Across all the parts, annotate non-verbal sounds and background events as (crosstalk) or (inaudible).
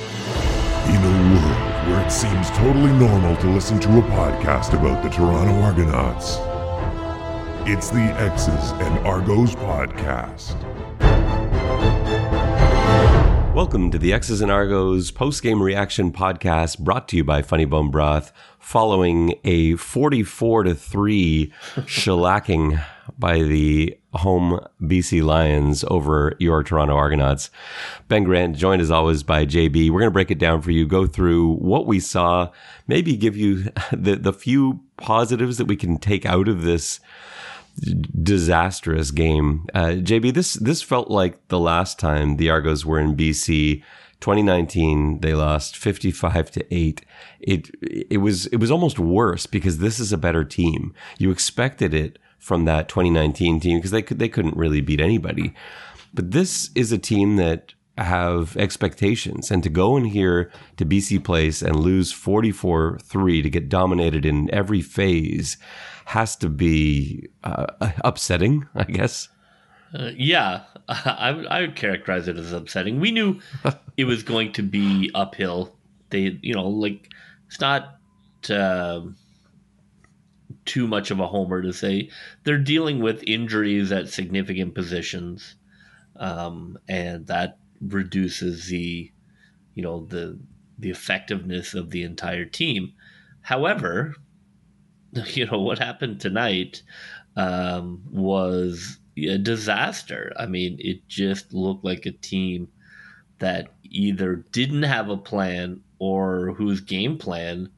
In a world where it seems totally normal to listen to a podcast about the Toronto Argonauts, it's the X's and Argos podcast. Welcome to the X's and Argos post-game reaction podcast brought to you by Funny Bone Broth following a 44 to 3 (laughs) shellacking by the home BC Lions over your Toronto Argonauts. Ben Grant joined as always by JB. We're going to break it down for you, go through what we saw, maybe give you (laughs) the the few positives that we can take out of this disastrous game. Uh, JB, this this felt like the last time the Argos were in BC. 2019, they lost 55 to eight. It it was it was almost worse because this is a better team. You expected it from that 2019 team because they could they couldn't really beat anybody. But this is a team that have expectations and to go in here to BC Place and lose 44-3 to get dominated in every phase has to be uh, upsetting, I guess. Uh, yeah, (laughs) I would, I would characterize it as upsetting. We knew (laughs) it was going to be uphill. They, you know, like it's not uh, too much of a homer to say they're dealing with injuries at significant positions, um, and that reduces the, you know, the the effectiveness of the entire team. However, (laughs) you know what happened tonight um, was a disaster. I mean, it just looked like a team that either didn't have a plan or whose game plan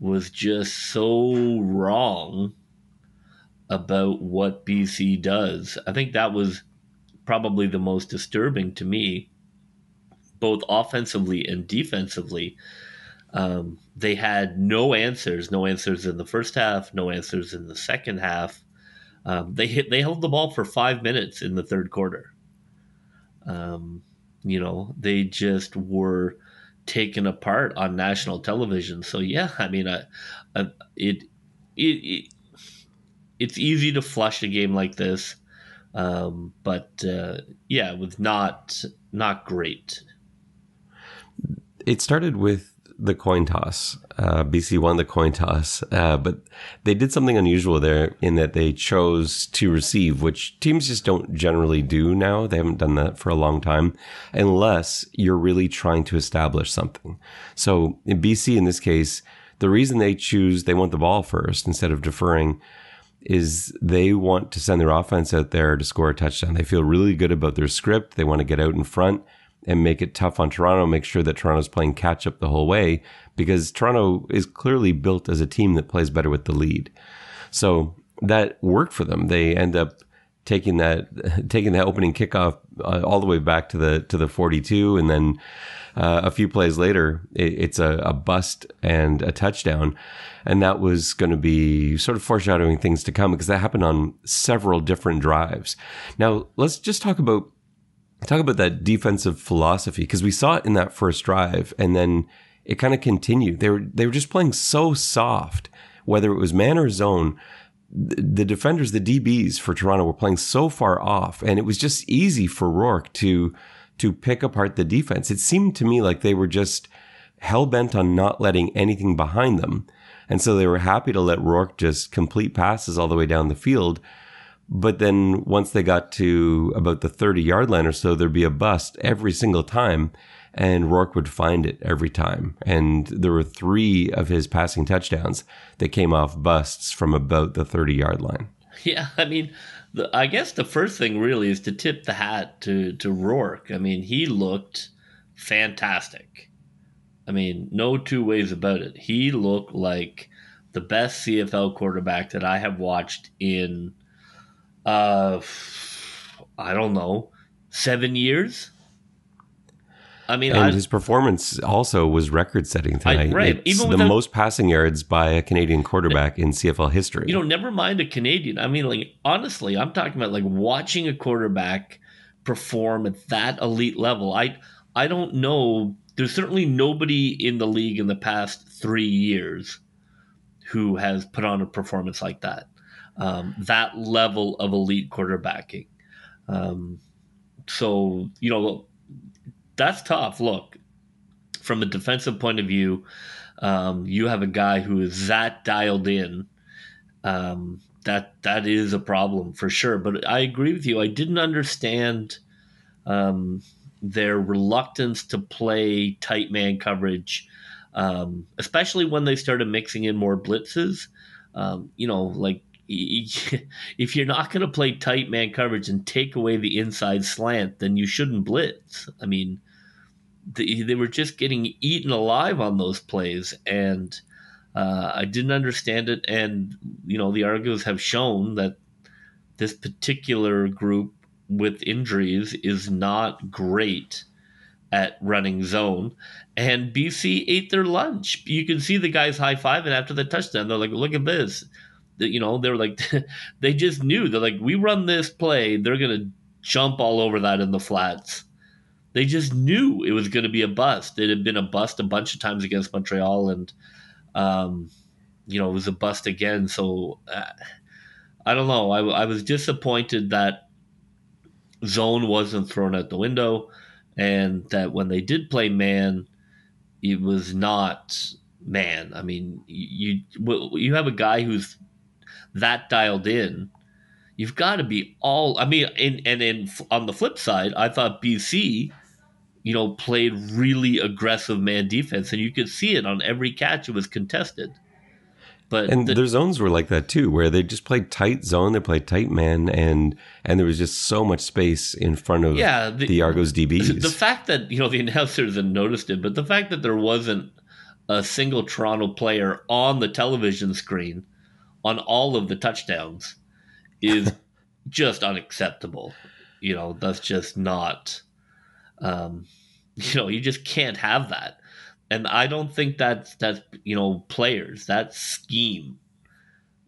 was just so wrong about what BC does. I think that was probably the most disturbing to me, both offensively and defensively. Um, they had no answers, no answers in the first half, no answers in the second half. Um, they hit, they held the ball for five minutes in the third quarter. Um, you know, they just were taken apart on national television. So yeah, I mean, I, I, it, it, it, it's easy to flush a game like this, um, but uh, yeah, it was not not great. It started with the coin toss. Uh, BC won the coin toss, uh, but they did something unusual there in that they chose to receive, which teams just don't generally do now. They haven't done that for a long time, unless you're really trying to establish something. So in BC, in this case, the reason they choose they want the ball first instead of deferring is they want to send their offense out there to score a touchdown. They feel really good about their script. They want to get out in front and make it tough on Toronto, make sure that Toronto's playing catch up the whole way because Toronto is clearly built as a team that plays better with the lead. So that worked for them. They end up taking that (laughs) taking that opening kickoff uh, all the way back to the to the 42 and then uh, a few plays later it, it's a, a, bust and a touchdown and that was going to be sort of foreshadowing things to come because that happened on several different drives now let's just talk about talk about that defensive philosophy because we saw it in that first drive and then it kind of continued. They were they were just playing so soft, whether it was man or zone. The defenders, the DBs for Toronto were playing so far off, and it was just easy for Rourke to to pick apart the defense. It seemed to me like they were just hell bent on not letting anything behind them. And so they were happy to let Rourke just complete passes all the way down the field but then once they got to about the 30 yard line or so, there'd be a bust every single time. And Rourke would find it every time. And there were three of his passing touchdowns that came off busts from about the 30 yard line. Yeah. I mean, the, I guess the first thing really is to tip the hat to, to Rourke. I mean, he looked fantastic. I mean, no two ways about it. He looked like the best CFL quarterback that I have watched in uh, I don't know, seven years. I mean, and I, his performance also was record-setting tonight. I, right, it's even the most passing yards by a Canadian quarterback in CFL history. You know, never mind a Canadian. I mean, like honestly, I'm talking about like watching a quarterback perform at that elite level. I I don't know. There's certainly nobody in the league in the past three years who has put on a performance like that um, that level of elite quarterbacking. Um, so you know that's tough. Look, from a defensive point of view, um, you have a guy who is that dialed in. Um, that that is a problem for sure. But I agree with you. I didn't understand um, their reluctance to play tight man coverage, um, especially when they started mixing in more blitzes. Um, you know, like (laughs) if you're not going to play tight man coverage and take away the inside slant, then you shouldn't blitz. I mean, they, were just getting eaten alive on those plays, and uh, I didn't understand it. And you know, the Argos have shown that this particular group with injuries is not great at running zone. And BC ate their lunch. You can see the guys high five, and after the touchdown. They're like, "Look at this." You know, they were like, (laughs) they just knew. They're like, we run this play, they're to jump all over that in the flats. They just knew it was going to be a bust. It had been a bust a bunch of times against Montreal, and, um, you know, it was a bust again. So uh, I don't know. I, I was disappointed that zone wasn't thrown out the window, and that when they did play man, it was not man. I mean, you you have a guy who's that dialed in, you've got to be all. I mean, and and in, on the flip side, I thought BC, you know, played really aggressive man defense, and you could see it on every catch. It was contested. But and the, their zones were like that too, where they just played tight zone, they played tight man, and and there was just so much space in front of yeah, the, the Argos DBs. The fact that you know the announcers had noticed it, but the fact that there wasn't a single Toronto player on the television screen on all of the touchdowns is (laughs) just unacceptable. You know, that's just not, um, (laughs) you know, you just can't have that. And I don't think that's, that's, you know, players, that scheme.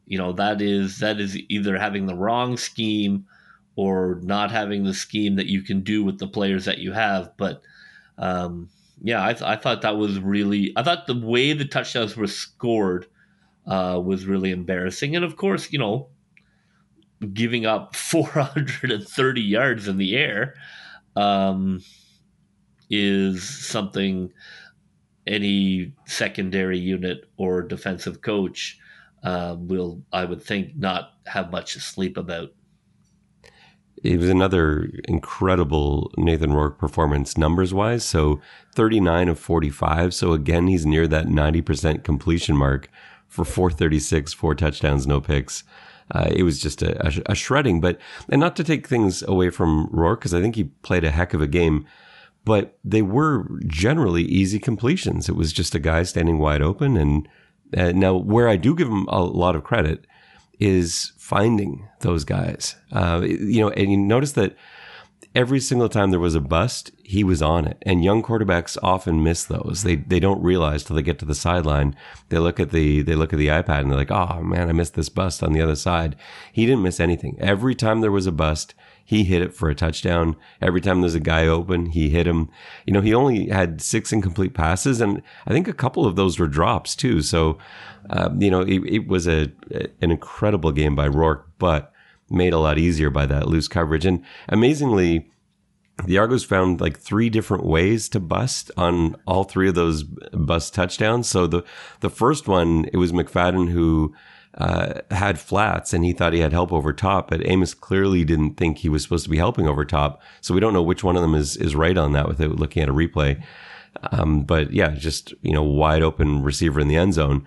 You know, that is, that is either having the wrong scheme or not having the scheme that you can do with the players that you have. But, um, yeah, I, th- I thought that was really, I thought the way the touchdowns were scored uh, was really embarrassing. And of course, you know, giving up (laughs) 430 yards in the air um, is something any secondary unit or defensive coach uh, will, I would think, not have much to sleep about. It was another incredible Nathan Rourke performance numbers wise. So 39 of 45. So again, he's near that 90% completion mark for 436, four touchdowns, no picks. Uh, it was just a, a, a, shredding, but and not to take things away from Rourke because I think he played a heck of a game, but they were generally easy completions. It was just a guy standing wide open, and uh, now where I do give him a lot of credit is finding those guys. Uh, you know, and you notice that every single time there was a bust, he was on it. And young quarterbacks often miss those. They they don't realize till they get to the sideline. They look at the they look at the iPad and they're like, "Oh man, I missed this bust on the other side." He didn't miss anything. Every time there was a bust, he hit it for a touchdown. Every time there's a guy open, he hit him. You know, he only had six incomplete passes, and I think a couple of those were drops too. So, uh, you know, it, it was a an incredible game by Rourke, but made a lot easier by that loose coverage. And amazingly, the Argos found like three different ways to bust on all three of those bust touchdowns. So the the first one, it was McFadden who uh, had flats and he thought he had help over top, but Amos clearly didn't think he was supposed to be helping over top. So we don't know which one of them is is right on that without looking at a replay. Um, but yeah, just you know, wide open receiver in the end zone.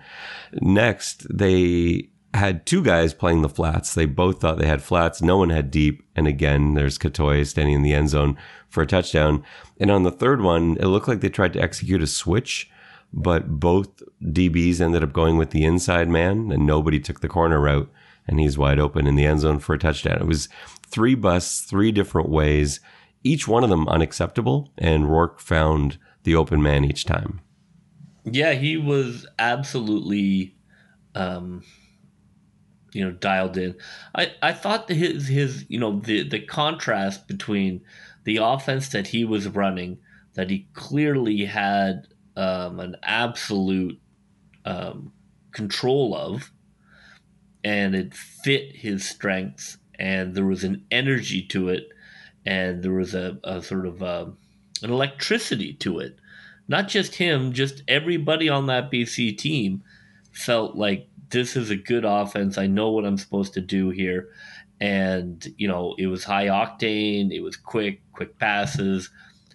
Next, they had two guys playing the flats. They both thought they had flats. No one had deep. And again, there's Cottoy standing in the end zone for a touchdown. And on the third one, it looked like they tried to execute a switch, but both DBs ended up going with the inside man and nobody took the corner route. And he's wide open in the end zone for a touchdown. It was three busts, three different ways, each one of them unacceptable. And Rourke found the open man each time. Yeah, he was absolutely um, you know dialed in. I I thought his his you know the the contrast between the offense that he was running that he clearly had um, an absolute um, control of, and it fit his strengths, and there was an energy to it, and there was a, a sort of a, um, an electricity to it not just him, just everybody on that BC team felt like this is a good offense. I know what I'm supposed to do here. And, you know, it was high octane, it was quick, quick passes,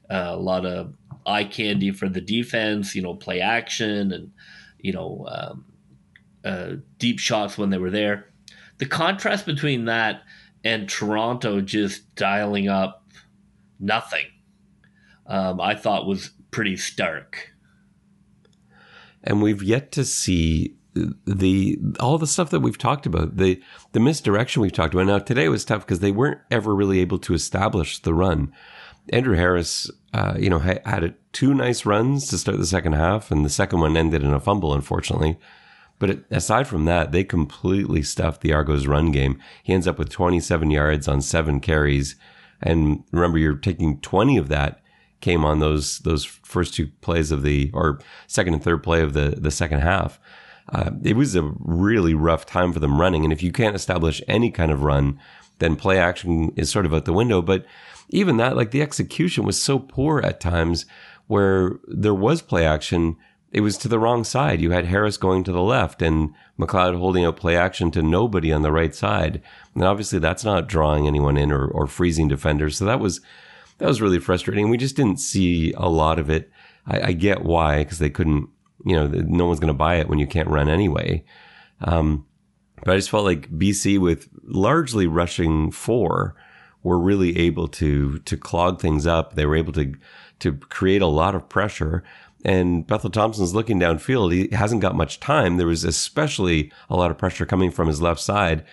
uh, a lot of eye candy for the defense, you know, play action and, you know, um, uh, deep shots when they were there. The contrast between that and Toronto just dialing up nothing, um, I thought was pretty stark. And we've yet to see the all the stuff that we've talked about the the misdirection we've talked about. Now today was tough because they weren't ever really able to establish the run. Andrew harris uh, you know had two nice runs to start the second half and the second one ended in a fumble unfortunately. But aside from that they completely stuffed the argos run game. He ends up with 27 yards on seven carries. And remember you're taking 20 of that came on those those first two plays of the or second and third play of the the second half uh, it was a really rough time for them running. And if you can't establish any kind of run, then play action is sort of out the window. But even that, like the execution was so poor at times where there was play action. It was to the wrong side. You had Harris going to the left and McLeod holding out play action to nobody on the right side. And obviously that's not drawing anyone in or, or freezing defenders. So that was, that was really frustrating. We just didn't see a lot of it. I, I get why, because they couldn't you know, no one's going to buy it when you can't run anyway. Um, but I just felt like BC with largely rushing four were really able to to clog things up. They were able to to create a lot of pressure. And Bethel Thompson's looking downfield. He hasn't got much time. There was especially a lot of pressure coming from his left side,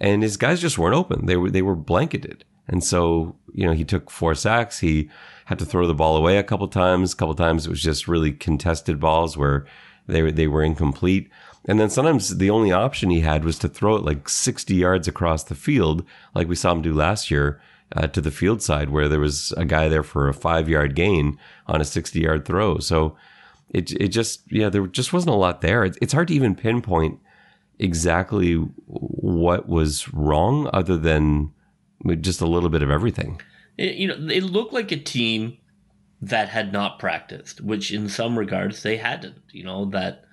and his guys just weren't open. They were they were blanketed. And so, you know, he took four sacks. He had to throw the ball away a couple times. A couple times it was just really contested balls where they they were incomplete. And then sometimes the only option he had was to throw it like 60 yards across the field, like we saw him do last year uh, to the field side, where there was a guy there for a five yard gain on a 60 yard throw. So it, it just, yeah, there just wasn't a lot there. It's, it's hard to even pinpoint exactly what was wrong other than just a little bit of everything. It, you know, it looked like a team that had not practiced, which in some regards they hadn't. You know that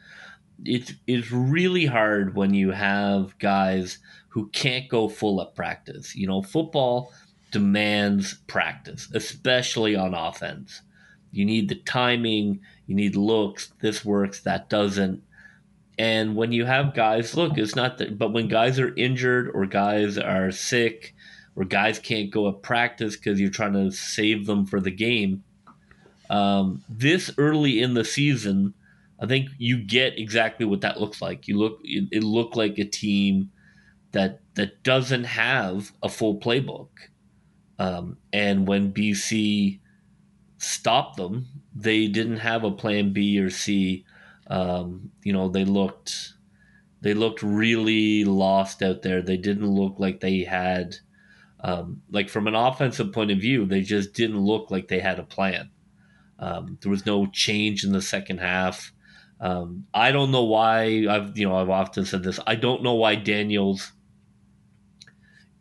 it's it's really hard when you have guys who can't go full at practice. You know, football demands practice, especially on offense. You need the timing, you need looks. This works, that doesn't. And when you have guys, look, it's not that, but when guys are injured or guys are sick where guys can't go at practice because you're trying to save them for the game. Um, this early in the season, I think you get exactly what that looks like. You look, it, it looked like a team that that doesn't have a full playbook. Um, and when BC stopped them, they didn't have a plan B or C. Um, you know, they looked they looked really lost out there. They didn't look like they had um, like from an offensive point of view, they just didn't look like they had a plan. Um, there was no change in the second half. Um, I don't know why. I've you know I've often said this. I don't know why Daniels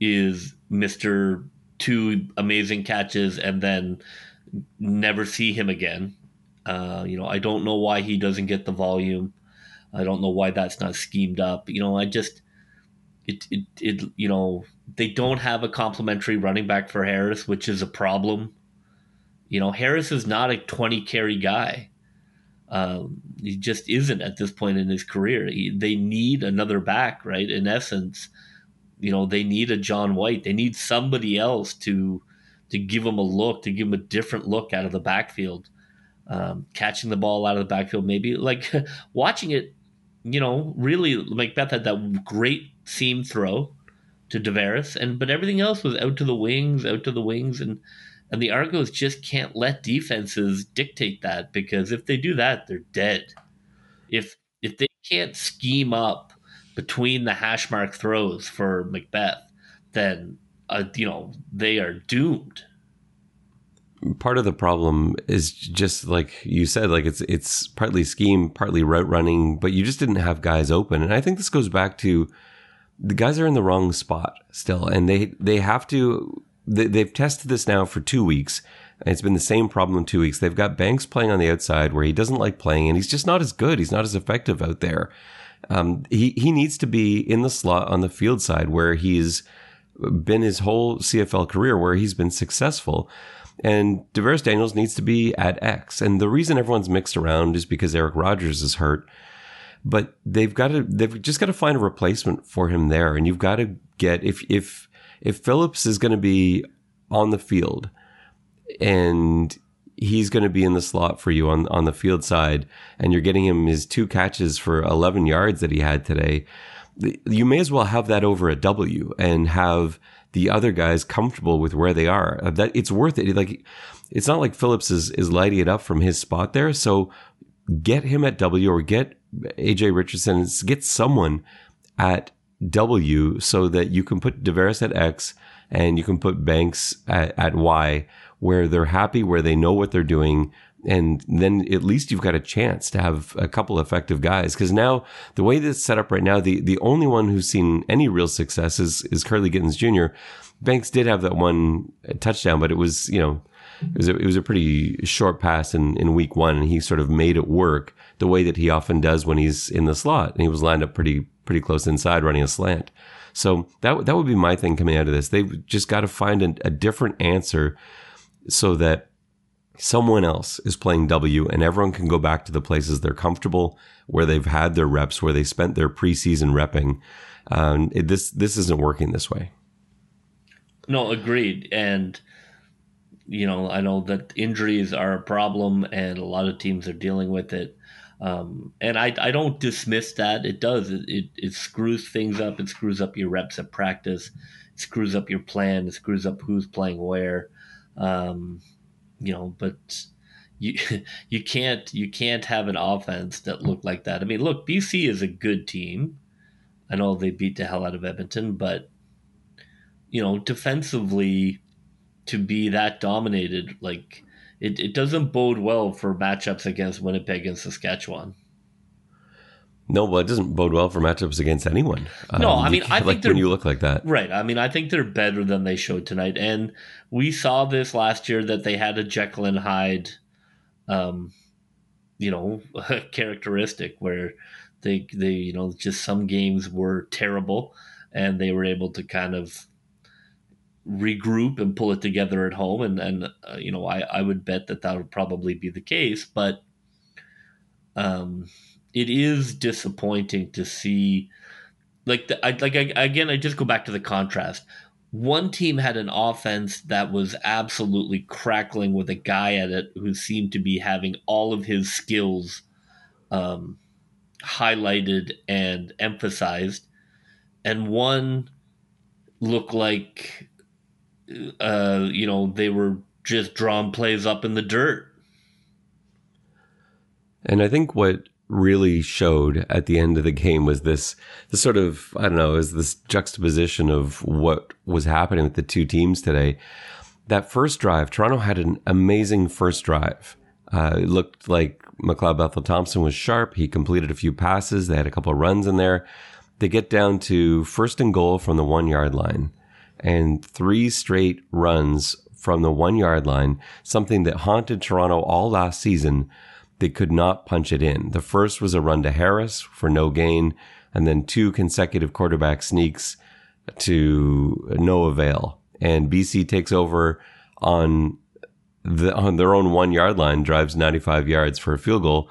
is Mister Two amazing catches and then never see him again. Uh, you know I don't know why he doesn't get the volume. I don't know why that's not schemed up. You know I just it it, it you know they don't have a complimentary running back for Harris, which is a problem. You know, Harris is not a 20 carry guy. Um, he just isn't at this point in his career. He, they need another back, right? In essence, you know, they need a John White. They need somebody else to to give him a look, to give him a different look out of the backfield, um, catching the ball out of the backfield. Maybe like (laughs) watching it, you know, really Macbeth had that great seam throw to Davaris, and but everything else was out to the wings, out to the wings, and and the Argos just can't let defenses dictate that because if they do that, they're dead. If if they can't scheme up between the hash mark throws for Macbeth, then uh, you know they are doomed. Part of the problem is just like you said, like it's it's partly scheme, partly route running, but you just didn't have guys open, and I think this goes back to the guys are in the wrong spot still, and they they have to. They, they've tested this now for two weeks. And it's been the same problem in two weeks. They've got Banks playing on the outside where he doesn't like playing and he's just not as good. He's not as effective out there. Um, he, he needs to be in the slot on the field side where he's been his whole CFL career, where he's been successful. And DaVaris Daniels needs to be at X. And the reason everyone's mixed around is because Eric Rogers is hurt. But they've got to, they've just got to find a replacement for him there. And you've got to get, if, if, if Phillips is going to be on the field and he's going to be in the slot for you on, on the field side and you're getting him his two catches for 11 yards that he had today, you may as well have that over a W and have the other guys comfortable with where they are. Uh, that it's worth it. Like it's not like Phillips is is lighting it up from his spot there. So get him at W or get AJ Richardson. Get someone at W so that you can put DaVaris at X and you can put Banks at, at Y where they're happy, where they know what they're doing, and then at least you've got a chance to have a couple effective guys. Because now the way that's set up right now, the the only one who's seen any real success is is Kurleigh Gittens Jr. Banks did have that one touchdown, but it was you know it was a, it was a pretty short pass in in week one, and he sort of made it work the way that he often does when he's in the slot, and he was lined up pretty pretty close inside running a slant. So that that would be my thing coming out of this. They've just got to find a, a different answer so that someone else is playing W and everyone can go back to the places they're comfortable, where they've had their reps, where they spent their preseason repping. Um, it, this this isn't working this way. No, agreed. And you know, I know that injuries are a problem, and a lot of teams are dealing with it. Um, and I, I don't dismiss that. It does. It, it, it screws things up. It screws up your reps at practice. It screws up your plan. It screws up who's playing where. Um, you know, but you (laughs) you can't you can't have an offense that looked like that. I mean, look, BC is a good team. I know they beat the hell out of Edmonton, but you know, defensively to be that dominated, like it, it doesn't bode well for matchups against Winnipeg and Saskatchewan. No, well, it doesn't bode well for matchups against anyone. No, um, I mean, I (laughs) like think when you look like that, right? I mean, I think they're better than they showed tonight, and we saw this last year that they had a Jekyll and Hyde, um, you know, (laughs) characteristic where they they you know just some games were terrible, and they were able to kind of regroup and pull it together at home, and and uh, you know, I I would bet that that would probably be the case, but um it is disappointing to see like the, I, like I, again I just go back to the contrast. One team had an offense that was absolutely crackling with a guy at it who seemed to be having all of his skills um, highlighted and emphasized, and one looked like uh, you know they were just drawn plays up in the dirt. And I think what really showed at the end of the game was this, this sort of, I don't know, is this juxtaposition of what was happening with the two teams today. That first drive, Toronto had an amazing first drive. Uh, it looked like McLeod Bethel Thompson was sharp. He completed a few passes. They had a couple of runs in there. They get down to first and goal from the one yard line and three straight runs from the one yard line, something that haunted Toronto all last season they could not punch it in. The first was a run to Harris for no gain, and then two consecutive quarterback sneaks to no avail. And BC takes over on the, on their own one yard line, drives 95 yards for a field goal.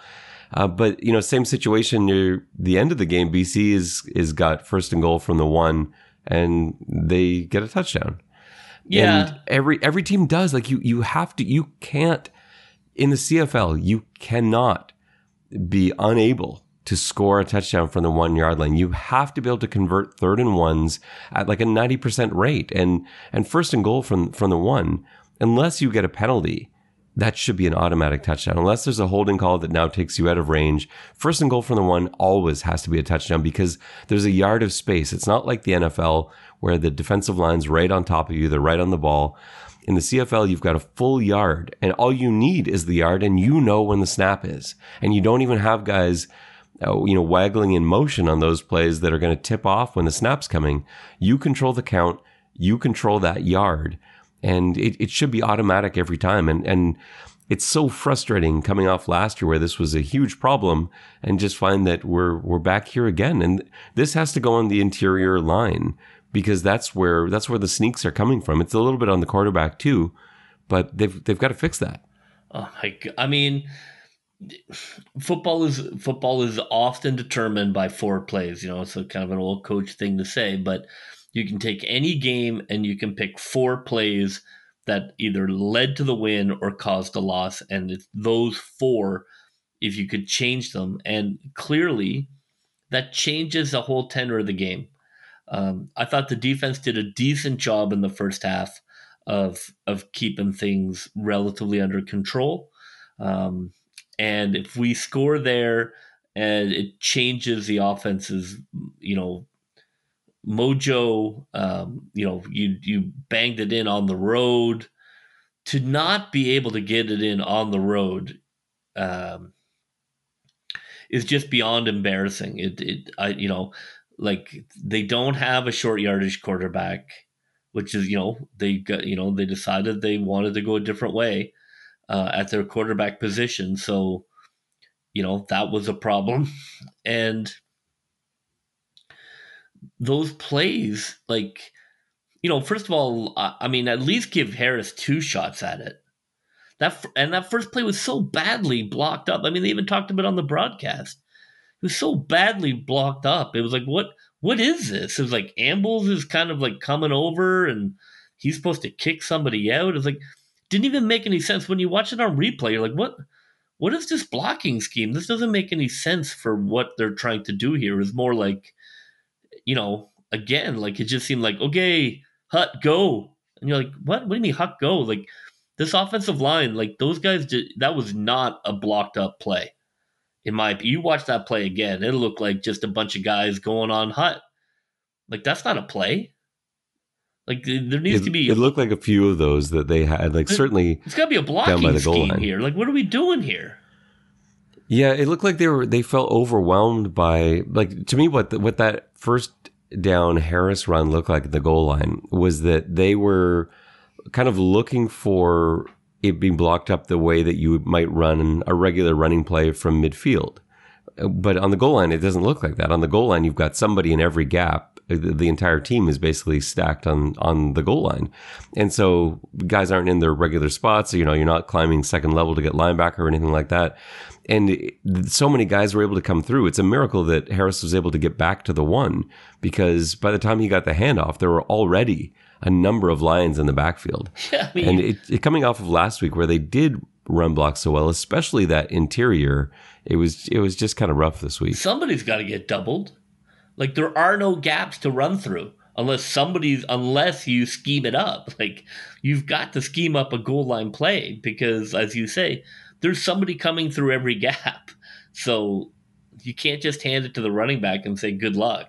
Uh, but you know, same situation near the end of the game. BC is is got first and goal from the one, and they get a touchdown. Yeah, and every every team does. Like you, you have to. You can't in the CFL, you cannot be unable to score a touchdown from the one yard line. You have to be able to convert third and ones at like a 90% rate and, and first and goal from, from the one, unless you get a penalty. That should be an automatic touchdown. Unless there's a holding call that now takes you out of range, first and goal from the one always has to be a touchdown because there's a yard of space. It's not like the NFL where the defensive line's right on top of you, they're right on the ball. In the CFL, you've got a full yard and all you need is the yard and you know when the snap is. And you don't even have guys, uh, you know, waggling in motion on those plays that are going to tip off when the snap's coming. You control the count. You control that yard. And it, it should be automatic every time. And and it's so frustrating coming off last year where this was a huge problem, and just find that we're we're back here again. And this has to go on the interior line because that's where that's where the sneaks are coming from. It's a little bit on the quarterback too, but they've they've got to fix that. Oh my god! I mean, football is football is often determined by four plays. You know, it's a kind of an old coach thing to say, but you can take any game and you can pick four plays that either led to the win or caused a loss, and it's those four. If you could change them, and clearly, that changes the whole tenor of the game. Um, I thought the defense did a decent job in the first half of of keeping things relatively under control. Um, and if we score there, and it changes the offense's, you know, mojo. Um, you know, you you banged it in on the road. To not be able to get it in on the road um, is just beyond embarrassing. It, it, I, you know, like they don't have a short yardage quarterback, which is, you know, they got, you know, they decided they wanted to go a different way uh, at their quarterback position. So, you know, that was a problem. (laughs) And those plays, like, you know, first of all, I mean, at least give Harris two shots at it. That and that first play was so badly blocked up. I mean, they even talked about it on the broadcast. It was so badly blocked up. It was like, what? What is this? It was like Ambles is kind of like coming over, and he's supposed to kick somebody out. It's like didn't even make any sense when you watch it on replay. You're like, what? What is this blocking scheme? This doesn't make any sense for what they're trying to do here. It's more like you know, again, like it just seemed like, okay, Hut, go. And you're like, what? What do you mean, Hut, go? Like this offensive line, like those guys did, that was not a blocked up play. In my you watch that play again, it looked like just a bunch of guys going on Hut. Like that's not a play. Like there needs it, to be. It looked like a few of those that they had. Like certainly, it's got to be a blocking scheme line. here. Like what are we doing here? Yeah, it looked like they were they felt overwhelmed by like to me what the, what that first down Harris run looked like at the goal line was that they were kind of looking for it being blocked up the way that you might run a regular running play from midfield. But on the goal line, it doesn't look like that. On the goal line, you've got somebody in every gap. The entire team is basically stacked on on the goal line, and so guys aren't in their regular spots. You know, you're not climbing second level to get linebacker or anything like that and so many guys were able to come through. It's a miracle that Harris was able to get back to the one because by the time he got the handoff, there were already a number of lions in the backfield. (laughs) Yeah, I mean, and it, it, coming off of last week where they did run block so well, especially that interior, it was it was just kind of rough this week. Somebody's got to get doubled. Like there are no gaps to run through unless somebody's unless you scheme it up. Like you've got to scheme up a goal line play because, as you say, there's somebody coming through every (laughs) gap. So you can't just hand it to the running back and say good luck.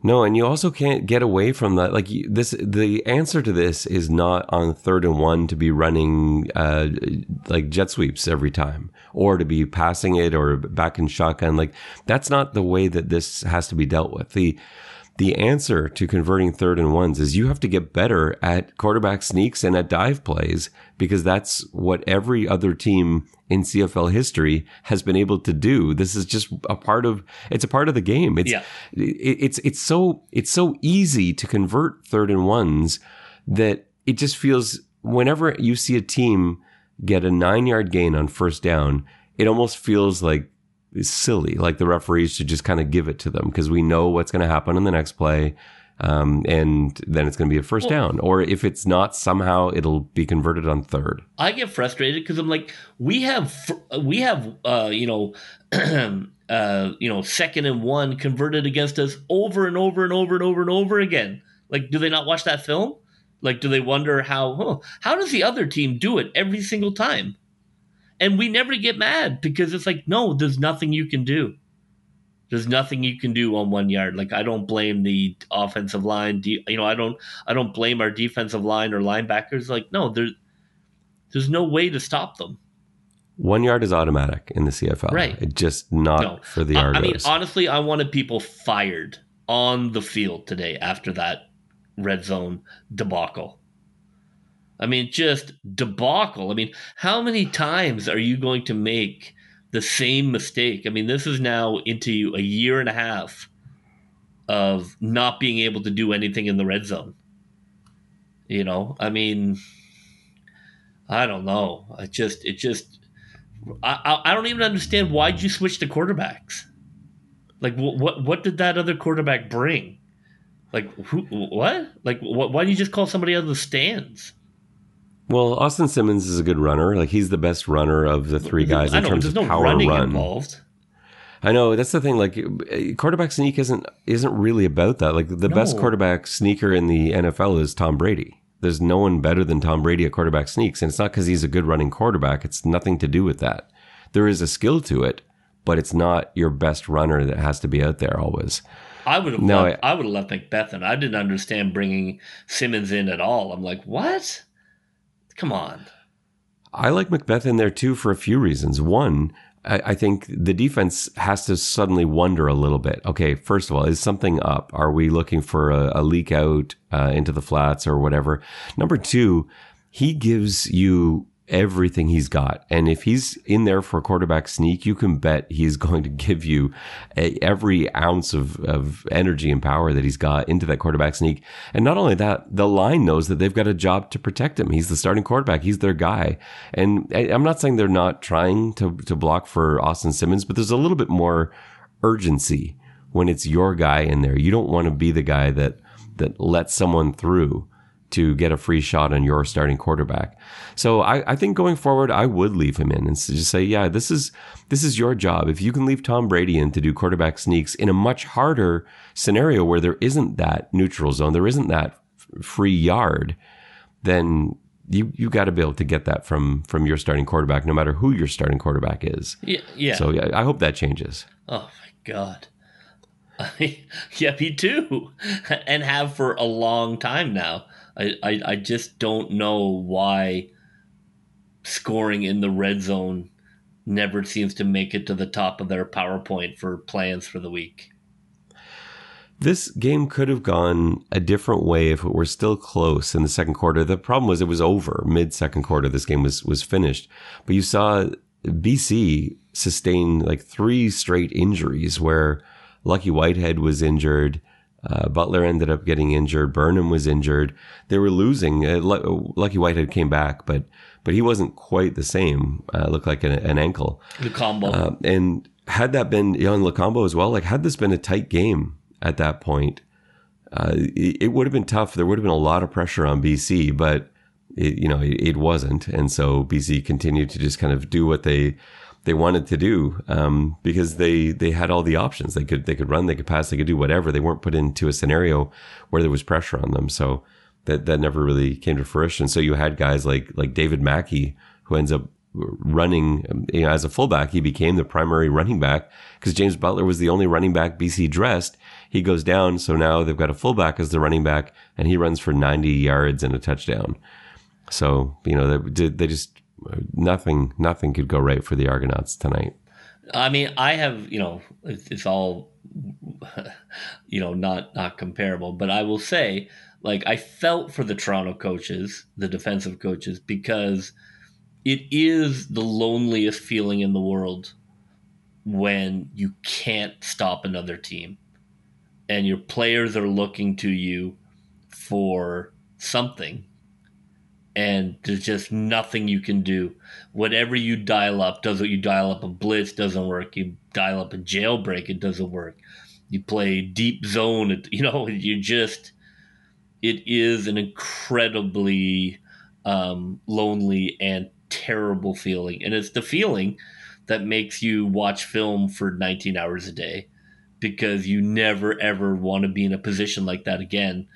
No, and you also can't get away from that. Like this, the answer to this is not on third and one to be running uh, like jet sweeps every time, or to be passing it or back in shotgun. Like that's not the way that this has to be dealt with. The the answer to converting third and ones is you have to get better at quarterback sneaks and at dive plays because that's what every other team in CFL history has been able to do. This is just a part of it's a part of the game. It's yeah. it, it's it's so it's so easy to convert third and ones that it just feels whenever you see a team get a 9-yard gain on first down, it almost feels like silly. Like the referees should just kind of give it to them because we know what's going to happen in the next play. Um, and then it's going to be a first well, down. Or if it's not, somehow it'll be converted on third. I get frustrated because I'm like, we have, we have, uh, you know, (clears throat) uh, you know, second and one converted against us over and over and over and over and over again. Like, do they not watch that film? Like, do they wonder how? Oh, how does the other team do it every single time? And we never get mad because it's like, no, there's nothing you can do. There's nothing you can do on one yard. Like I don't blame the offensive line. You know, I don't. I don't blame our defensive line or linebackers. Like no, there's there's no way to stop them. One yard is automatic in the CFL. Right. It just not no. for the Argos. I mean, honestly, I wanted people fired on the field today after that red zone debacle. I mean, just debacle. I mean, how many times are you going to make the same mistake? I mean, this is now into a year and a half of not being able to do anything in the red zone. You know, I mean, I don't know. I just, it just, I, I don't even understand why'd you switch to quarterbacks. Like, what, what, what did that other quarterback bring? Like, who, what? Like, why do you just call somebody out of the stands? Well, Austin Simmons is a good runner. Like he's the best runner of the three guys in know, terms of no power running run. Involved. I know that's the thing. Like quarterback sneak isn't isn't really about that. Like the no. best quarterback sneaker in the NFL is Tom Brady. There's no one better than Tom Brady at quarterback sneaks, and it's not because he's a good running quarterback. It's nothing to do with that. There is a skill to it, but it's not your best runner that has to be out there always. I would have no, loved, I, I would have left Macbeth in. I didn't understand bringing Simmons in at all. I'm like, what? Come on. I like Macbeth in there too for a few reasons. One, I, think the defense has to suddenly wonder a little bit. Okay, first of all, is something up? Are we looking for a, a leak out uh, into the flats or whatever? Number two, he gives you everything he's got. And if he's in there for a quarterback sneak, you can bet he's (laughs) going to give you a, every ounce of, of energy and power that he's got into that quarterback sneak. And not only that, the line knows that they've got a job to protect him. He's the starting quarterback. He's their guy. And I, I'm not saying they're not trying to, to block for Austin Simmons, but there's a little bit more urgency when it's your guy in there. You don't want to be the guy that, that lets someone through to get a free shot on your starting quarterback. So I, I, think going forward, I would leave him in and just say, yeah, this is this is your job. If you can leave Tom Brady in to do quarterback sneaks in a much harder scenario where there isn't that neutral zone, there isn't that free yard, then you you got to be able to get that from from your starting quarterback, no matter who your starting quarterback is. Yeah, yeah. So yeah, I hope that changes. Oh my god. (laughs) yeah, me too, (laughs) and have for a long time now. I, I, I just don't know why scoring in the red zone never seems to make it to the top of their PowerPoint for plans for the week. This game could have gone a different way if it were still close in the second quarter. The problem was it was over mid second quarter. This game was was finished, but you saw BC sustain like three straight injuries where Lucky Whitehead was injured. Uh, Butler ended up getting injured. Burnham was injured. They were losing. Uh, Lucky Whitehead came back, but but he wasn't quite the same. Uh, looked like an, an ankle. Lokombo. Uh, and had that been young Lokombo as well, like had this been a tight game at that point, uh, it, it, would have been tough. There would have been a lot of pressure on BC, but it, you know it, it wasn't, and so BC continued to just kind of do what they they wanted to do um, because they they had all the options. They could they could run, they could pass, they could do whatever. They weren't put into a scenario where there was pressure on them. So that that never really came to fruition. So you had guys like like David Mackie who ends up running you know, as a fullback. He became the primary running back because James Butler was the only running back BC dressed. He goes down, so now they've got a fullback as the running back, and he runs for 90 yards and a touchdown. So you know they they just nothing nothing could go right for the Argonauts tonight. I mean, I have you know it's, it's all (laughs) you know not not comparable, but I will say like I felt for the Toronto coaches, the defensive coaches, because it is the loneliest feeling in the world when you can't stop another team and your players are looking to you for something and there's just nothing you can do. Whatever you dial up does what you dial up a blitz doesn't work. You dial up a jailbreak, it doesn't work. You play deep zone, (laughs) you know, you just it is an incredibly um, lonely and terrible feeling, and it's the feeling that makes you watch film for 19 hours a day because you never ever want to be in a position like that again.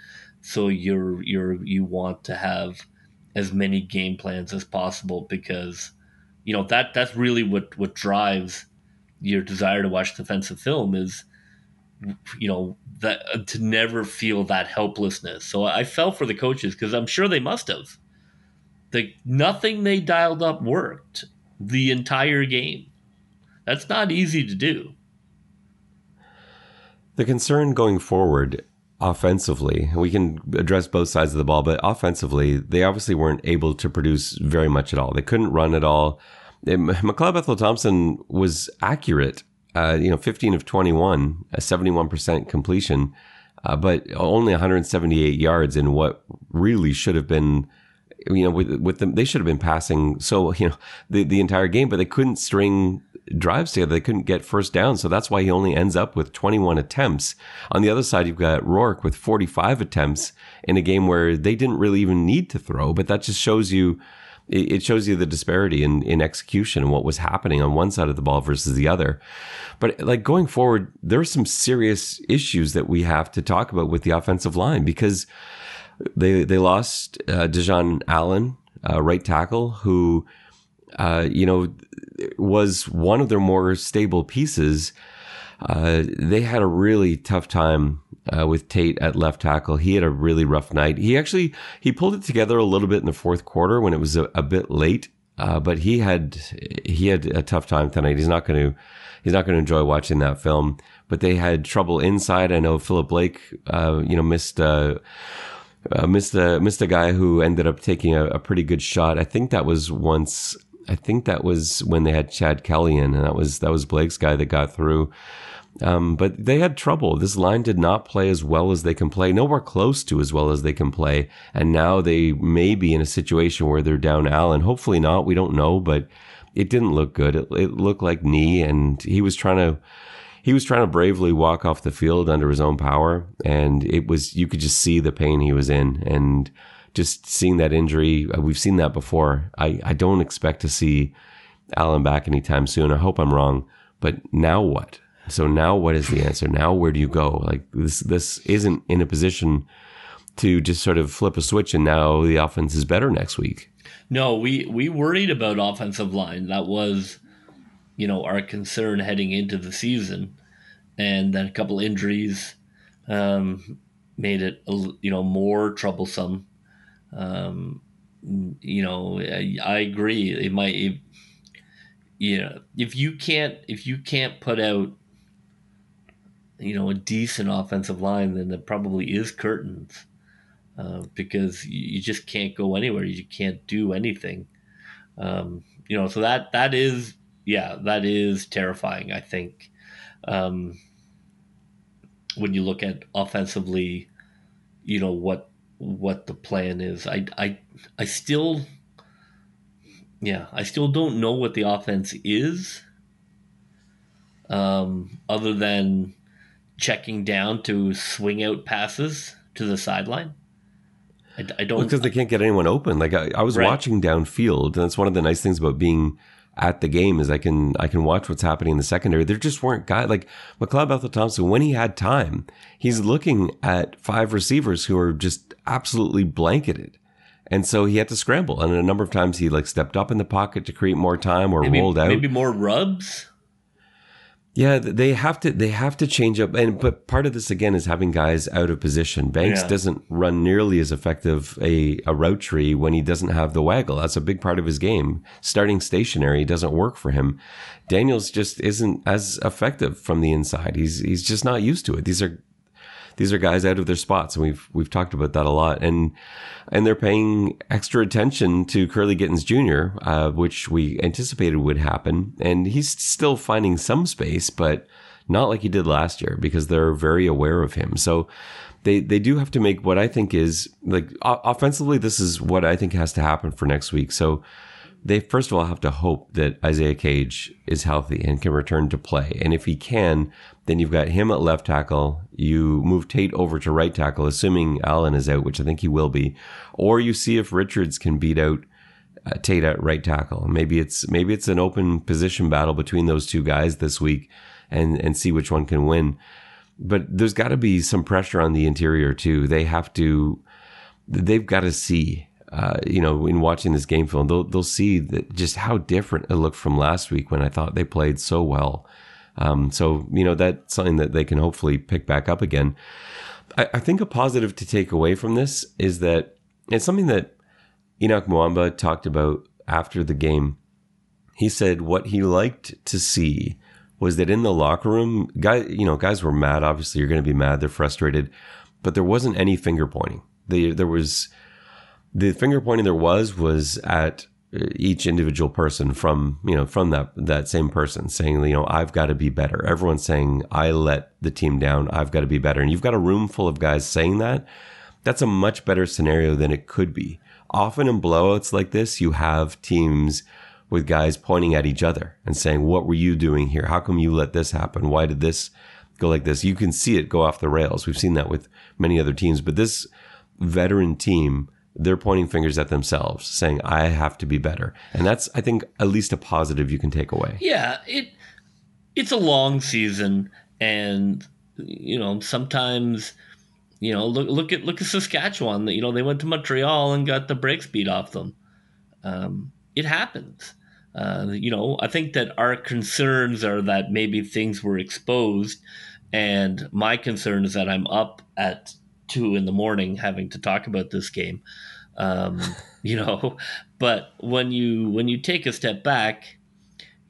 So you're you're you want to have as many game plans as possible because you know that that's really what what drives your desire to watch defensive film is you know that uh, to never feel that helplessness. So i fell for the coaches because i'm sure they must have. Like nothing they dialed up worked the entire game. That's not easy to do. The concern going forward offensively, we can address both sides of the ball, but offensively, they obviously weren't able to produce very much at all. They couldn't run at all. McLeod Bethel Thompson was accurate, uh, you know, 15 of 21, a 71% completion, uh, but only 178 yards in what really should have been you know, with with them, they should have been passing so you know the the entire game, but they couldn't string drives together. They couldn't get first down, so that's why he only ends up with 21 attempts. On the other side, you've got Rourke with 45 attempts in a game where they didn't really even need to throw, but that just shows you. It shows you the disparity in, in execution and what was happening on one side of the ball versus the other. But like going forward, there are some serious issues that we have to talk about with the offensive line because they they lost uh, Dejon Allen, uh, right tackle, who uh, you know was one of their more stable pieces. Uh, they had a really tough time uh, with Tate at left tackle. He had a really rough night. He actually he pulled it together a little bit in the fourth quarter when it was a, a bit late. Uh, but he had he had a tough time tonight. He's not going to he's not going to enjoy watching that film. But they had trouble inside. I know Philip Blake, uh, you know, missed uh, uh, missed a missed a guy who ended up taking a, a, pretty good shot. I think that was once. I think that was when they had Chad Kelly in, and that was that was Blake's guy that got through. Um, but they had trouble. This line did not play as well as they can play, nowhere close to as well as they can play. And now they may be in a situation where they're down Allen. Hopefully not. We don't know, but it didn't look good. It, it looked like knee, and he was trying to he was trying to bravely walk off the field under his own power, and it was you could just see the pain he was in, and just seeing that injury. Uh, we've seen that before. I I don't expect to see Allen back anytime soon. I hope I'm wrong, but now what? So now what is the answer? Now where do you go? Like this this isn't in a position to just sort of flip a switch and now the offense is better next week. No, we we worried about offensive line. That was you know, our concern heading into the season. And then a couple injuries um, made it, you know, more troublesome. Um, you know, I, I, agree. It might, it, you know, if you can't, if you can't put out, you know, a decent offensive line, then it probably is curtains. Uh, because you just can't go anywhere. You can't do anything. Um, you know, so that that is yeah, that is terrifying. I think um, when you look at offensively, you know what what the plan is. I I I still yeah, I still don't know what the offense is. Um, other than checking down to swing out passes to the sideline. I, I don't because they can't get anyone open. Like I, I was right. watching downfield, and that's one of the nice things about being at the game is I can I can watch what's happening in the secondary. There just weren't guys like McLeod Bethel Thompson when he had time. He's looking at five receivers who are just absolutely blanketed. And so he had to scramble. And a number of times he like stepped up in the pocket to create more time or maybe, rolled out. Maybe more rubs. Yeah, they have to they have to change up and but part of this again is having guys out of position. Banks yeah. doesn't run nearly as effective a, a route tree when he doesn't have the waggle. That's a big part of his game. Starting stationary doesn't work for him. Daniels just isn't as effective from the inside. He's he's just not used to it. These are these are guys out of their spots, and we've we've talked about that a lot. And and they're paying extra attention to Kurleigh Gittens Jr., uh, which we anticipated would happen. And he's still finding some space, but not like he did last year because they're very aware of him. So they they do have to make what I think is like offensively. This is what I think has to happen for next week. So they first of all have to hope that Isaiah Cage is healthy and can return to play. And if he can, then you've got him at left tackle. You move Tate over to right tackle, assuming Allen is out, which I think he will be. Or you see if Richards can beat out uh, Tate at right tackle. Maybe it's maybe it's an open position battle between those two guys this week, and and see which one can win. But there's got to be some pressure on the interior too. They have to. They've got to see uh, you know, in watching this game film, they'll they'll see that just how different it looked from last week when I thought they played so well. Um, so you know that's something that they can hopefully pick back up again. I, I, think a positive to take away from this is that it's something that Henoc Muamba talked about after the game. He said what he liked to see was that in the locker room, guys, you know, guys were mad. Obviously, you're going to be mad. They're frustrated but there wasn't any finger pointing. The, there was the finger pointing there was was at uh, each individual person from you know from that that same person saying you know I've got to be better. Everyone's saying I let the team down. I've got to be better. And you've got a room full of guys saying that. That's a much better scenario than it could be. Often in blowouts like this, you have teams with guys pointing at each other and saying, "What were you doing here? How come you let this happen? Why did this go like this?" You can see it go off the rails. We've seen that with many other teams, but this veteran team they're pointing fingers at themselves, saying, I have to be better. And that's, I think, at least a positive you can take away. Yeah, it it's a long season and you know, sometimes you know, look look at look at Saskatchewan. You know, they went to Montreal and got the brakes beat off them. Um, it happens. Uh, you know, I think that our concerns are that maybe things were exposed, and my concern is that I'm up at two in the morning having to talk about this game. Um, (laughs) you know, but when you when you take a step back,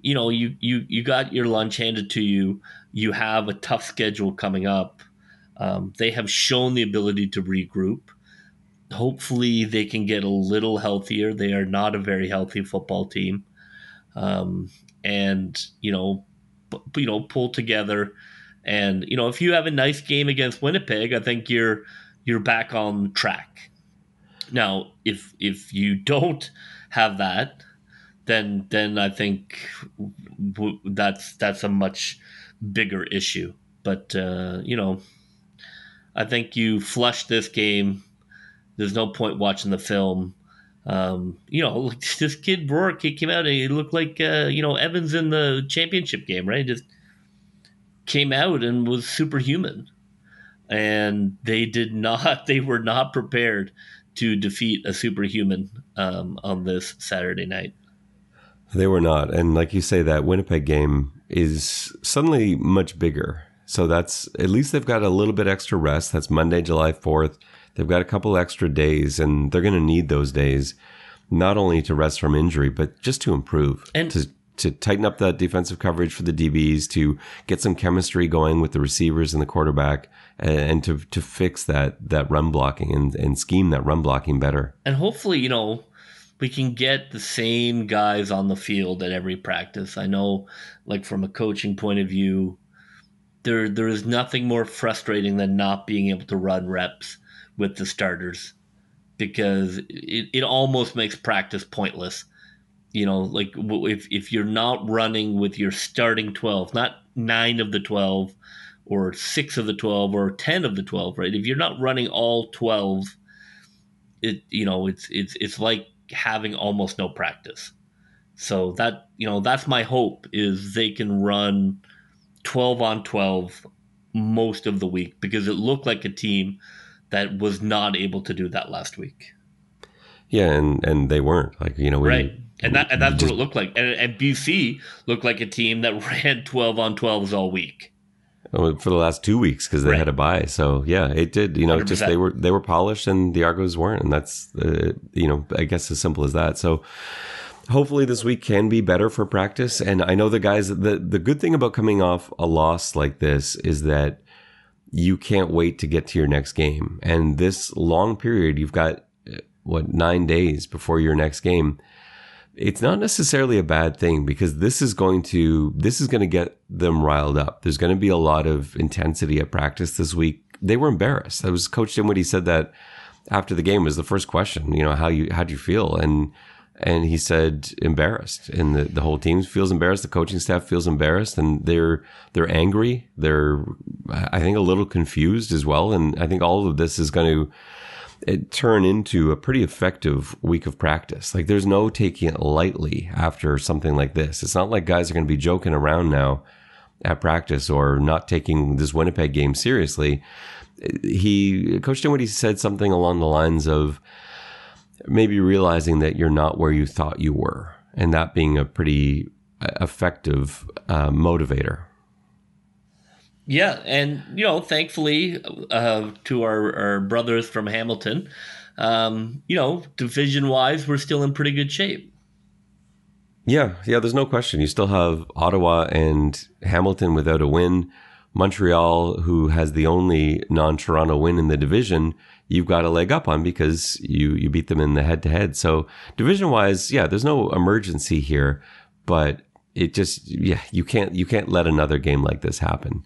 you know, you you you got your lunch handed to you. You have a tough schedule coming up. Um, they have shown the ability to regroup. Hopefully, they can get a little healthier. They are not a very healthy football team, um, and you know, you know, pull together and you know, if you have a nice game against Winnipeg, I think you're you're back on track. Now, if if you don't have that, then then I think that's that's a much bigger issue. But uh, you know, I think you flush this game. There's no point watching the film. Um, you know, (laughs) this kid Rourke, he came out and he looked like uh, you know Evans in the championship game, right? Just came out and was superhuman. And they did (laughs) not, they were not prepared to defeat a superhuman um, on this Saturday night. They were not. And like you say, that Winnipeg game is suddenly much bigger. So that's at least they've got a little bit extra rest. That's Monday, July 4th. They've got a couple extra days, and they're going to need those days not only to rest from injury, but just to improve. And to to tighten up that defensive coverage for the DBs, to get some chemistry going with the receivers and the quarterback, and to to fix that that run blocking and, and scheme that run blocking better. And hopefully, you know, we can get the same guys on the field at every practice. I know, like from a coaching point of view, there there is nothing more frustrating than not being able to run reps with the starters because it, it almost makes practice pointless you know, like if if you're not running with your starting twelve, not nine of the twelve, or six of the twelve, or ten of the twelve, right? If you're not running all twelve, it you know it's it's it's like having almost no practice. So that you know that's my hope is they can run twelve on twelve most of the week because it looked like a team that was not able to do that last week. Yeah, and and they weren't like you know we, right and that and that's what it looked like. And, and BC looked like a team that (laughs) ran twelve on twelves all week. Oh, for the last two weeks because they right. had a bye. So yeah, it did. You know, 100%. just they were they were polished and the Argos weren't, and that's uh, you know I guess as simple as that. So hopefully this week can be better for practice. And I know the guys. The the good thing about coming off a loss like this is that you can't wait to get to your next game. And this long period, you've got uh, what nine days before your next game it's not necessarily a bad thing because this is going to this is going to get them riled up. There's going to be a lot of intensity at practice this week. They were embarrassed. I was coached in when he said that after the game was the first question. You know how you how do you feel and and he said embarrassed and the, the whole team feels embarrassed the coaching staff feels embarrassed and they're they're angry they're i think a little confused as well and i think all of this is going to it turn into a pretty effective week of practice. Like there's no taking it lightly after something like this. It's not like guys are going to be joking around now at practice or not taking this Winnipeg game seriously. He, Coach Dinwiddie said something along the lines of maybe realizing that you're not where you thought you were, and that being a pretty effective uh, motivator yeah, and you know, thankfully, uh, to our, our brothers from Hamilton, um, you know, division wise, we're still in pretty good shape. Yeah, yeah. There's no question. You still have Ottawa and Hamilton without a win. Montreal, who has the only non-Toronto win in the division, you've got a leg up on because you you beat them in the head-to-head. So division-wise, yeah, there's no emergency here, but it just yeah you can't you can't let another game like this happen.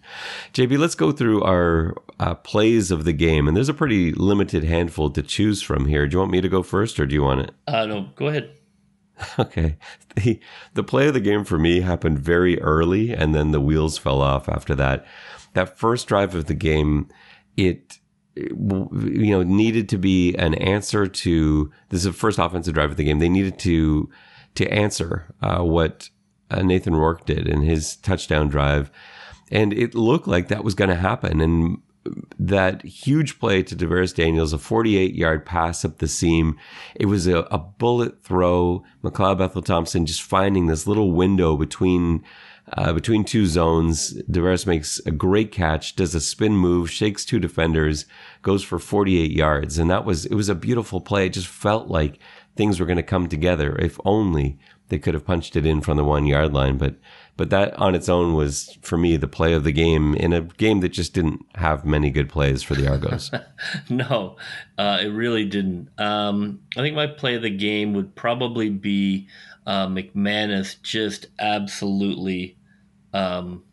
Jb let's go through our uh, plays of the game and there's a pretty limited handful to choose from here. Do you want me to go first or do you want it? Uh no go ahead. (laughs) Okay. The the play of the game for me happened very early and then the wheels fell off after that. That first drive of the game it you know needed to be an answer to this is the first offensive drive of the game. They needed to to answer uh, what uh, Nathan Rourke did in his touchdown drive. And it looked like that was going to happen. And that huge play to DaVaris Daniels, a 48 yard pass up the seam. It was a, a bullet throw. McLeod Bethel Thompson just finding this little window between uh, between two zones. DaVaris makes a great catch, does a spin move, shakes two defenders, goes for 48 yards. And that was, it was a beautiful play. It just felt like things were going to come together if only they could have punched it in from the one yard line. But but that on its own was for me the play of the game in a game that just didn't have many good plays for the Argos. (laughs) no, uh, it really didn't. Um, I think my play of the game would probably be uh, McManus just absolutely um,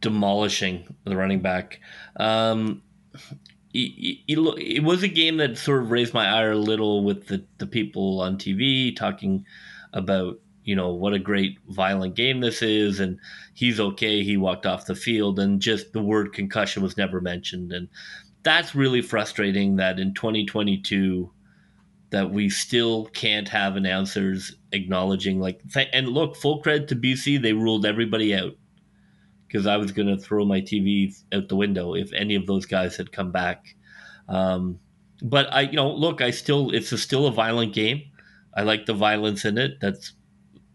demolishing the running back. Um, it, it, it, was a game that sort of raised my ire a little with the, the people on TV talking about you know what a great violent game this is and he's okay he walked off the field and just the word concussion was never mentioned. And that's really frustrating that in 2022 that we still can't have announcers acknowledging like and look full credit to BC they ruled everybody out. Because I was going to throw my TV out the window if any of those guys had come back. Um, but I you know look I still it's a, still a violent game I like the violence in it. That's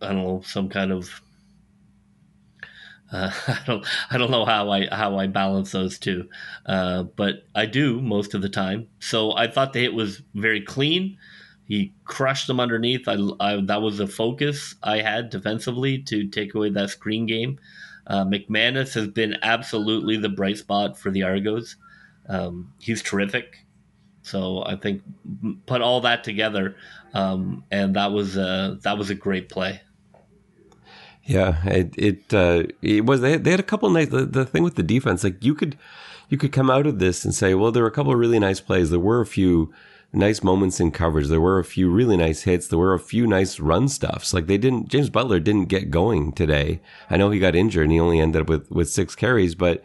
I don't know some kind of uh, (laughs) I don't I don't know how I how I balance those two, uh, but I do most of the time. So I thought the hit was very clean. He crushed them underneath. I, I that was the focus I had defensively to take away that screen game. Uh, McManus has been absolutely the bright spot for the Argos. Um, he's terrific. So I think put all that together, um, and that was a, that was a great play. Yeah, it it, uh, it was. They had, they had a couple nice. The, the thing with the defense, like you could you could come out of this and say, well, there were a couple really nice plays. There were a few nice moments in coverage. There were a few really nice hits. There were a few nice run stuffs. Like they didn't. James Butler didn't get going today. I know he got injured and he only ended up with with six carries, but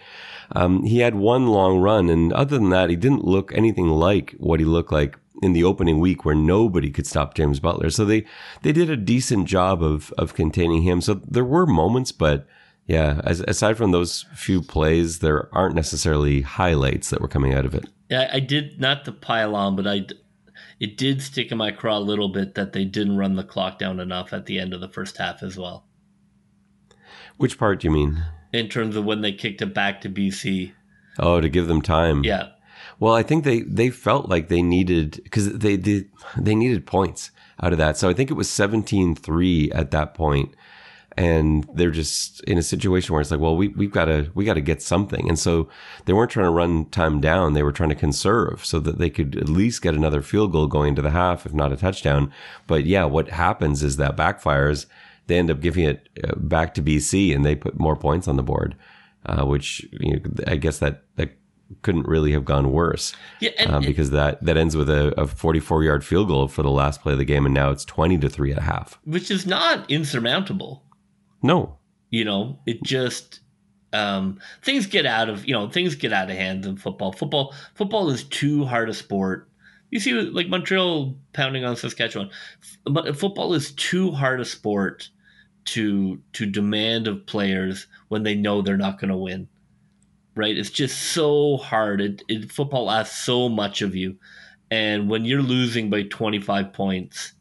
um, he had one long run, and other than that, he didn't look anything like what he looked like in the opening week, where nobody could stop James Butler. So they they did a decent job of of containing him. So there were moments, but yeah, as, aside from those few plays, there aren't necessarily highlights that were coming out of it. Yeah, I did not to pile on, but I it did stick in my craw a little bit that they didn't run the clock down enough at the end of the first half as well. Which part do you mean? in terms of when they kicked it back to BC. Oh, to give them time. Yeah. Well, I think they, they felt like they needed because they did they needed points out of that. So I think it was 17-3 at that point. And they're just in a situation where it's like, well, we we've got to we got to get something, and so they weren't trying to run time down. They were trying to conserve so that they could at least get another field goal going into the half, if not a touchdown. But yeah, what happens is that backfires, they end up giving it uh, back to BC and they put more points on the board, uh, which you know, I guess that that couldn't really have gone worse. Yeah, and, um, because that that ends with a, a 44 yard field goal for the last play of the game, and now it's 20 to three at half, which is not insurmountable. No, you know, it just um, things get out of you know things get out of hand in football. Football football is too hard a sport. You see, like Montreal pounding on Saskatchewan. But football is too hard a sport to to demand of players when they know they're not going to win. Right? It's just so hard. It, it, football asks so much of you, and when you're losing by 25 points,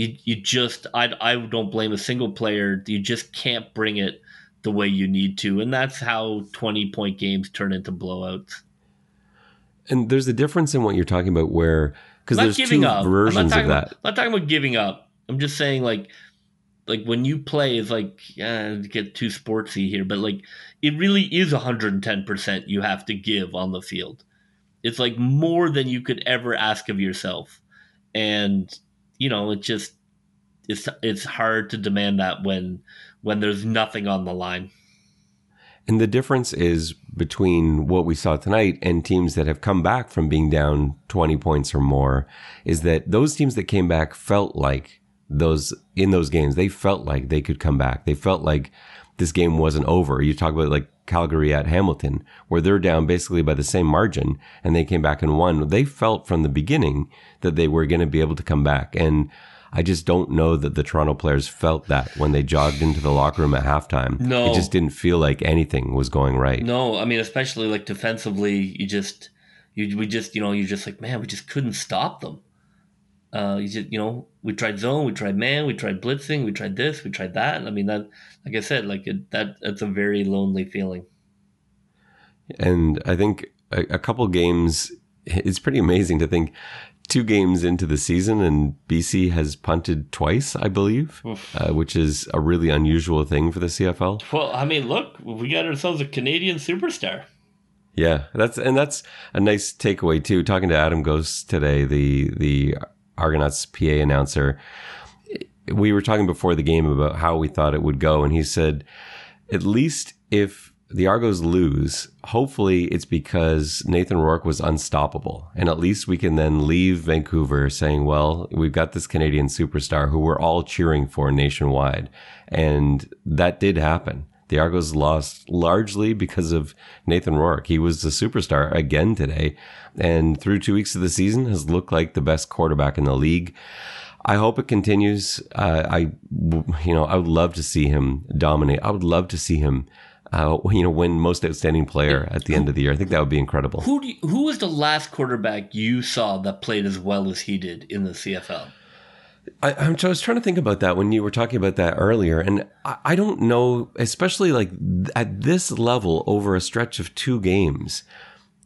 you you just I I don't blame a single player. You just can't bring it the way you need to, and that's how 20 point games turn into blowouts. And there's a difference in what you're talking about, where because there's two up. versions of that. About, I'm not talking about giving up. I'm just saying like like when you play is like get too sportsy here, but like it really is 110% you have to give on the field. It's like more than you could ever ask of yourself. And you know, it just it's it's hard to demand that when when there's nothing on the line. And the difference is between what we saw tonight and teams that have come back from being down 20 points or more is that those teams that came back felt like those in those games, they felt like they could come back. They felt like this game wasn't over. You talk about like Calgary at Hamilton, where they're down basically by the same margin and they came back and won. They felt from the beginning that they were going to be able to come back. And I just don't know that the Toronto players felt that when they jogged into the locker room at halftime. No. It just didn't feel like anything was going right. No, I mean, especially like defensively, you just, you we just, you know, you're just like, man, we just couldn't stop them. Uh, you just, you know, we tried zone, we tried man, we tried blitzing, we tried this, we tried that. I mean, that, like I said, like it, that, that's a very lonely feeling. And I think a, a couple games, it's pretty amazing to think two games into the season and BC has punted twice, I believe, uh, which is a really unusual thing for the CFL. Well, I mean, look, we got ourselves a Canadian superstar. Yeah, that's and that's a nice takeaway too. Talking to Adam Ghost today, the the Argonauts PA announcer, we were talking before the game about how we thought it would go, and he said, at least if the Argos lose, hopefully it's because Nathan Rourke was unstoppable. And at least we can then leave Vancouver saying, well, we've got this Canadian superstar who we're all cheering for nationwide. And that did happen. The Argos lost largely because of Nathan Rourke. He was the superstar again today. And through two weeks of the season has looked like the best quarterback in the league. I hope it continues. Uh, I, you know, I would love to see him dominate. I would love to see him uh, you know, win most outstanding player at the end of the year. I think that would be incredible. Who you, who was the last quarterback you saw that played as well as he did in the CFL? I, I was trying to think about that when you were talking about that earlier, and I, I don't know, especially like at this level over a stretch of two games.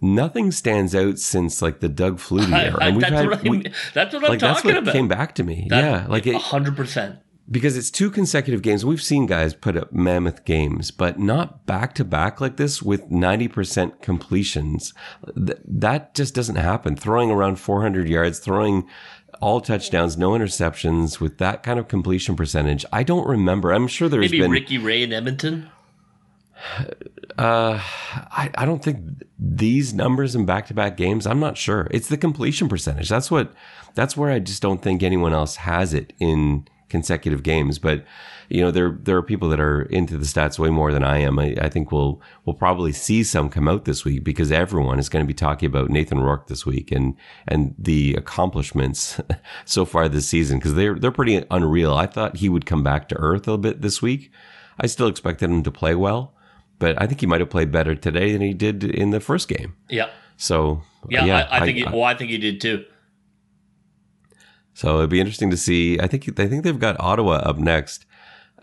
Nothing stands out since like the Doug Flutie era, I, and we've that's, had, what I, that's what I'm like talking that's what about. came back to me. That- yeah, like it, hundred percent. because it's two consecutive games. We've seen guys put up mammoth games, but not back to back like this with 90% completions. Th- that just doesn't happen. Throwing around 400 yards, throwing all touchdowns, no interceptions with that kind of completion percentage. I don't remember. I'm sure there's Maybe been. Ricky Ray in Edmonton. Uh, I, I don't think these numbers in back to back games, I'm not sure. It's the completion percentage. That's what, that's where I just don't think anyone else has it in consecutive games. But, you know, there, there are people that are into the stats way more than I am. I, I think we'll, we'll probably see some come out this week because everyone is going to be talking about Nathan Rourke this week and, and the accomplishments (laughs) so far this season because they're, they're pretty unreal. I thought he would come back to earth a little bit this week. I still expected him to play well but I think he might have played better today than he did in the first game. Yeah, So yeah. yeah, I, I think. he, well, I think he did too. so it'd be interesting to see. I think I think they've got Ottawa up next,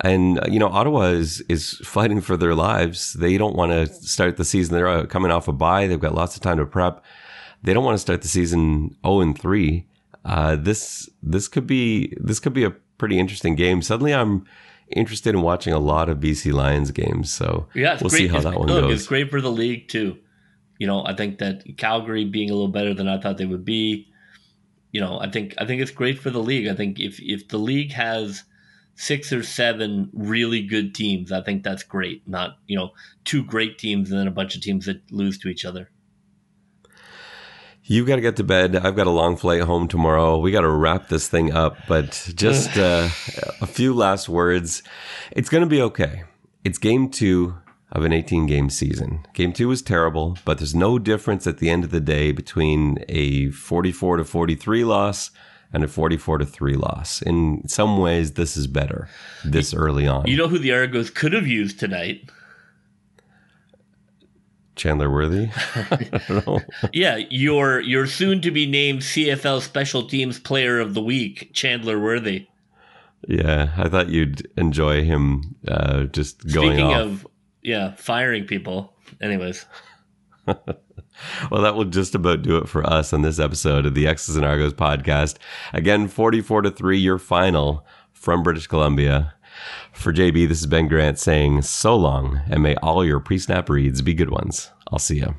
and uh, you know Ottawa is is fighting for their lives. They don't want to start the season. They're uh, coming off a bye. They've got lots of time to prep. They don't want to start the season zero and three. Uh, this this could be this could be a pretty interesting game. Suddenly, I'm interested in watching a lot of BC Lions games. So Yeah, we'll great. see how It's- that one look, goes. It's great for the league too. You know, I think that Calgary being a little better than I thought they would be. You know, I think I think it's great for the league. I think if if the league has six or seven really good teams, I think that's great. Not you know two great teams and then a bunch of teams that lose to each other. You've got to get to bed. I've got a long flight home tomorrow. We got to wrap this thing up, but just (laughs) uh, a few last words. It's going to be okay. It's game two of an 18 game season. Game two was terrible, but there's no difference at the end of the day between a 44 to 43 loss and a 44 to 3 loss. In some ways, this is better this early on. You know who the Argos could have used tonight? Chandler Worthy? I don't know. Yeah, your your soon to be named CFL Special Teams Player of the Week, Chandler Worthy. Yeah, I thought you'd enjoy him uh, just going Speaking off. of yeah, firing people. Anyways. (laughs) Well, that will just about do it for us on this episode of the X's and Argos podcast. Again, 44 to 3, your final from British Columbia. For JB, this is Ben Grant saying so long, and may all your pre snap reads be good ones. I'll see you.